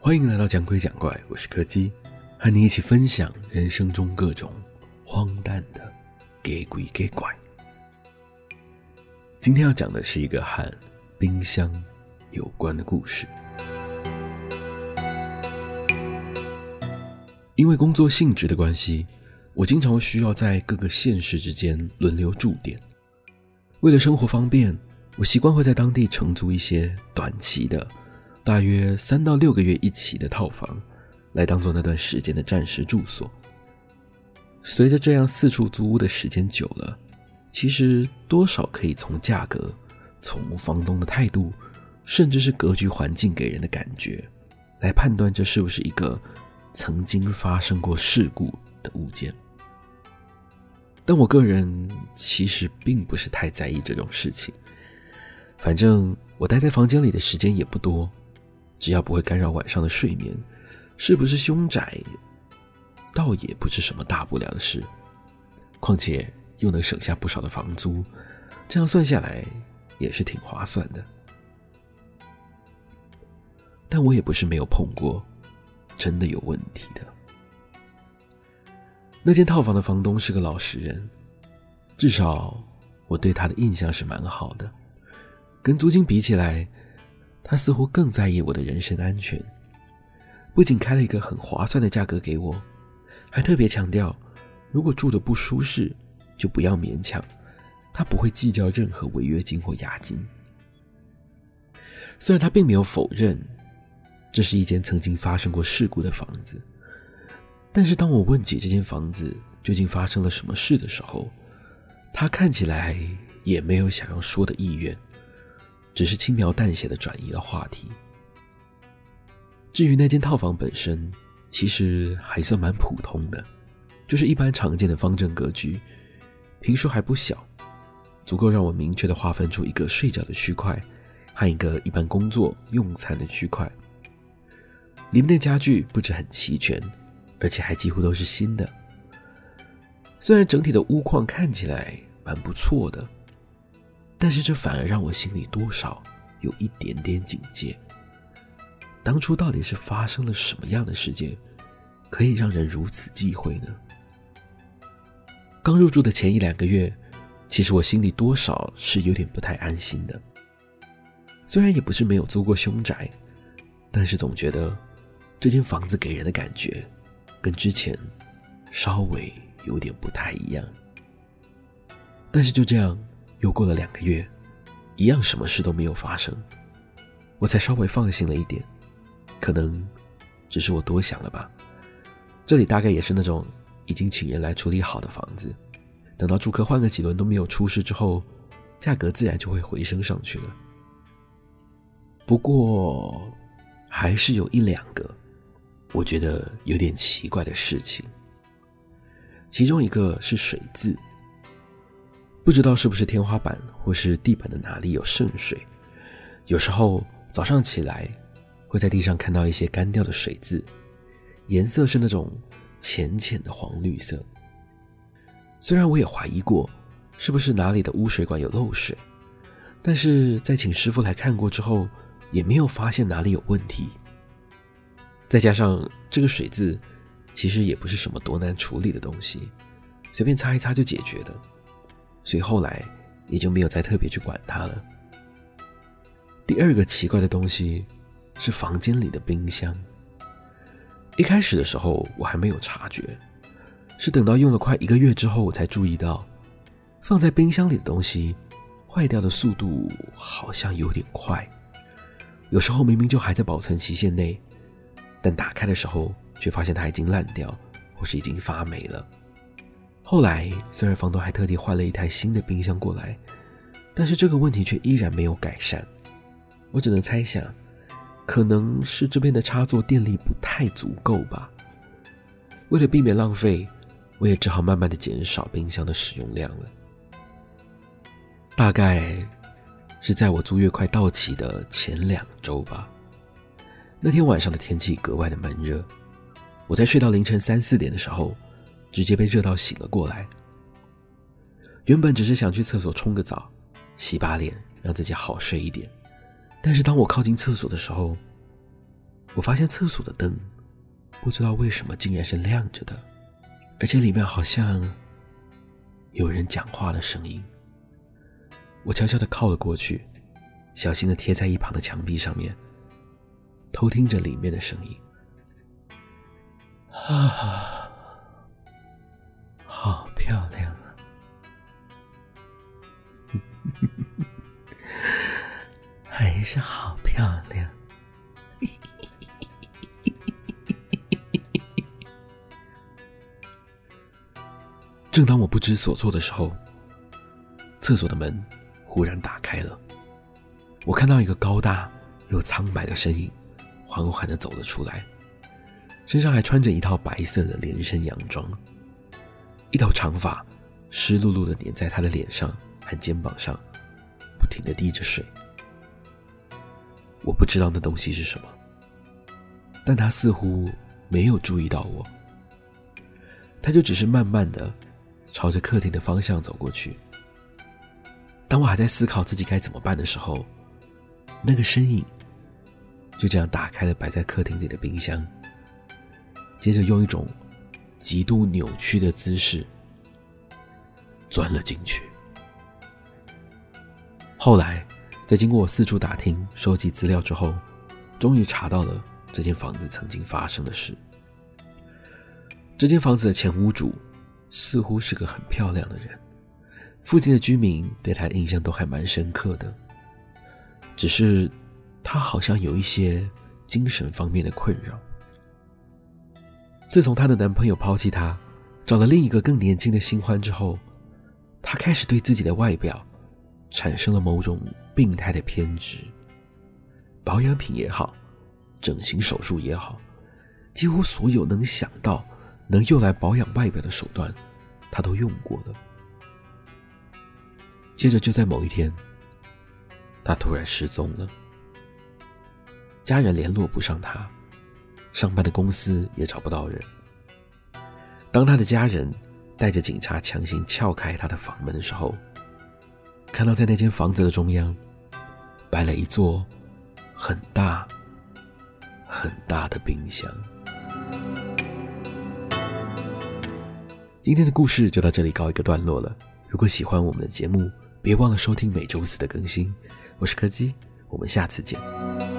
欢迎来到讲鬼讲怪，我是柯基，和你一起分享人生中各种荒诞的给鬼给怪。今天要讲的是一个和冰箱有关的故事。因为工作性质的关系，我经常需要在各个县市之间轮流驻点。为了生活方便，我习惯会在当地承租一些短期的。大约三到六个月一起的套房，来当做那段时间的暂时住所。随着这样四处租屋的时间久了，其实多少可以从价格、从房东的态度，甚至是格局环境给人的感觉，来判断这是不是一个曾经发生过事故的物件。但我个人其实并不是太在意这种事情，反正我待在房间里的时间也不多。只要不会干扰晚上的睡眠，是不是凶宅，倒也不是什么大不了的事。况且又能省下不少的房租，这样算下来也是挺划算的。但我也不是没有碰过真的有问题的。那间套房的房东是个老实人，至少我对他的印象是蛮好的。跟租金比起来，他似乎更在意我的人身安全，不仅开了一个很划算的价格给我，还特别强调，如果住得不舒适，就不要勉强，他不会计较任何违约金或押金。虽然他并没有否认这是一间曾经发生过事故的房子，但是当我问起这间房子究竟发生了什么事的时候，他看起来也没有想要说的意愿。只是轻描淡写的转移了话题。至于那间套房本身，其实还算蛮普通的，就是一般常见的方正格局，坪数还不小，足够让我明确的划分出一个睡觉的区块和一个一般工作用餐的区块。里面的家具布置很齐全，而且还几乎都是新的。虽然整体的屋况看起来蛮不错的。但是这反而让我心里多少有一点点警戒。当初到底是发生了什么样的事件，可以让人如此忌讳呢？刚入住的前一两个月，其实我心里多少是有点不太安心的。虽然也不是没有租过凶宅，但是总觉得这间房子给人的感觉跟之前稍微有点不太一样。但是就这样。又过了两个月，一样什么事都没有发生，我才稍微放心了一点。可能只是我多想了吧。这里大概也是那种已经请人来处理好的房子，等到住客换个几轮都没有出事之后，价格自然就会回升上去了。不过，还是有一两个我觉得有点奇怪的事情。其中一个是水渍。不知道是不是天花板或是地板的哪里有渗水，有时候早上起来会在地上看到一些干掉的水渍，颜色是那种浅浅的黄绿色。虽然我也怀疑过是不是哪里的污水管有漏水，但是在请师傅来看过之后，也没有发现哪里有问题。再加上这个水渍其实也不是什么多难处理的东西，随便擦一擦就解决的。所以后来也就没有再特别去管它了。第二个奇怪的东西是房间里的冰箱。一开始的时候我还没有察觉，是等到用了快一个月之后，我才注意到放在冰箱里的东西坏掉的速度好像有点快。有时候明明就还在保存期限内，但打开的时候却发现它已经烂掉，或是已经发霉了。后来，虽然房东还特地换了一台新的冰箱过来，但是这个问题却依然没有改善。我只能猜想，可能是这边的插座电力不太足够吧。为了避免浪费，我也只好慢慢的减少冰箱的使用量了。大概是在我租约快到期的前两周吧。那天晚上的天气格外的闷热，我在睡到凌晨三四点的时候。直接被热到醒了过来。原本只是想去厕所冲个澡，洗把脸，让自己好睡一点。但是当我靠近厕所的时候，我发现厕所的灯不知道为什么竟然是亮着的，而且里面好像有人讲话的声音。我悄悄地靠了过去，小心地贴在一旁的墙壁上面，偷听着里面的声音。啊，漂亮啊！还是好漂亮。正当我不知所措的时候，厕所的门忽然打开了，我看到一个高大又苍白的身影，缓缓的走了出来，身上还穿着一套白色的连身洋装，一头长发湿漉漉的粘在他的脸上和肩膀上，不停地滴着水。我不知道那东西是什么，但他似乎没有注意到我，他就只是慢慢地朝着客厅的方向走过去。当我还在思考自己该怎么办的时候，那个身影就这样打开了摆在客厅里的冰箱，接着用一种极度扭曲的姿势钻了进去。后来，在经过我四处打听、收集资料之后，终于查到了这间房子曾经发生的事。这间房子的前屋主似乎是个很漂亮的人，附近的居民对他的印象都还蛮深刻的。只是他好像有一些精神方面的困扰。自从她的男朋友抛弃她，找了另一个更年轻的新欢之后，她开始对自己的外表产生了某种病态的偏执，保养品也好，整形手术也好，几乎所有能想到能用来保养外表的手段，他都用过了。接着就在某一天，他突然失踪了，家人联络不上他，上班的公司也找不到人。当他的家人带着警察强行撬开他的房门的时候，看到在那间房子的中央，摆了一座很大很大的冰箱。今天的故事就到这里告一个段落了。如果喜欢我们的节目，别忘了收听每周四的更新。我是柯基，我们下次见。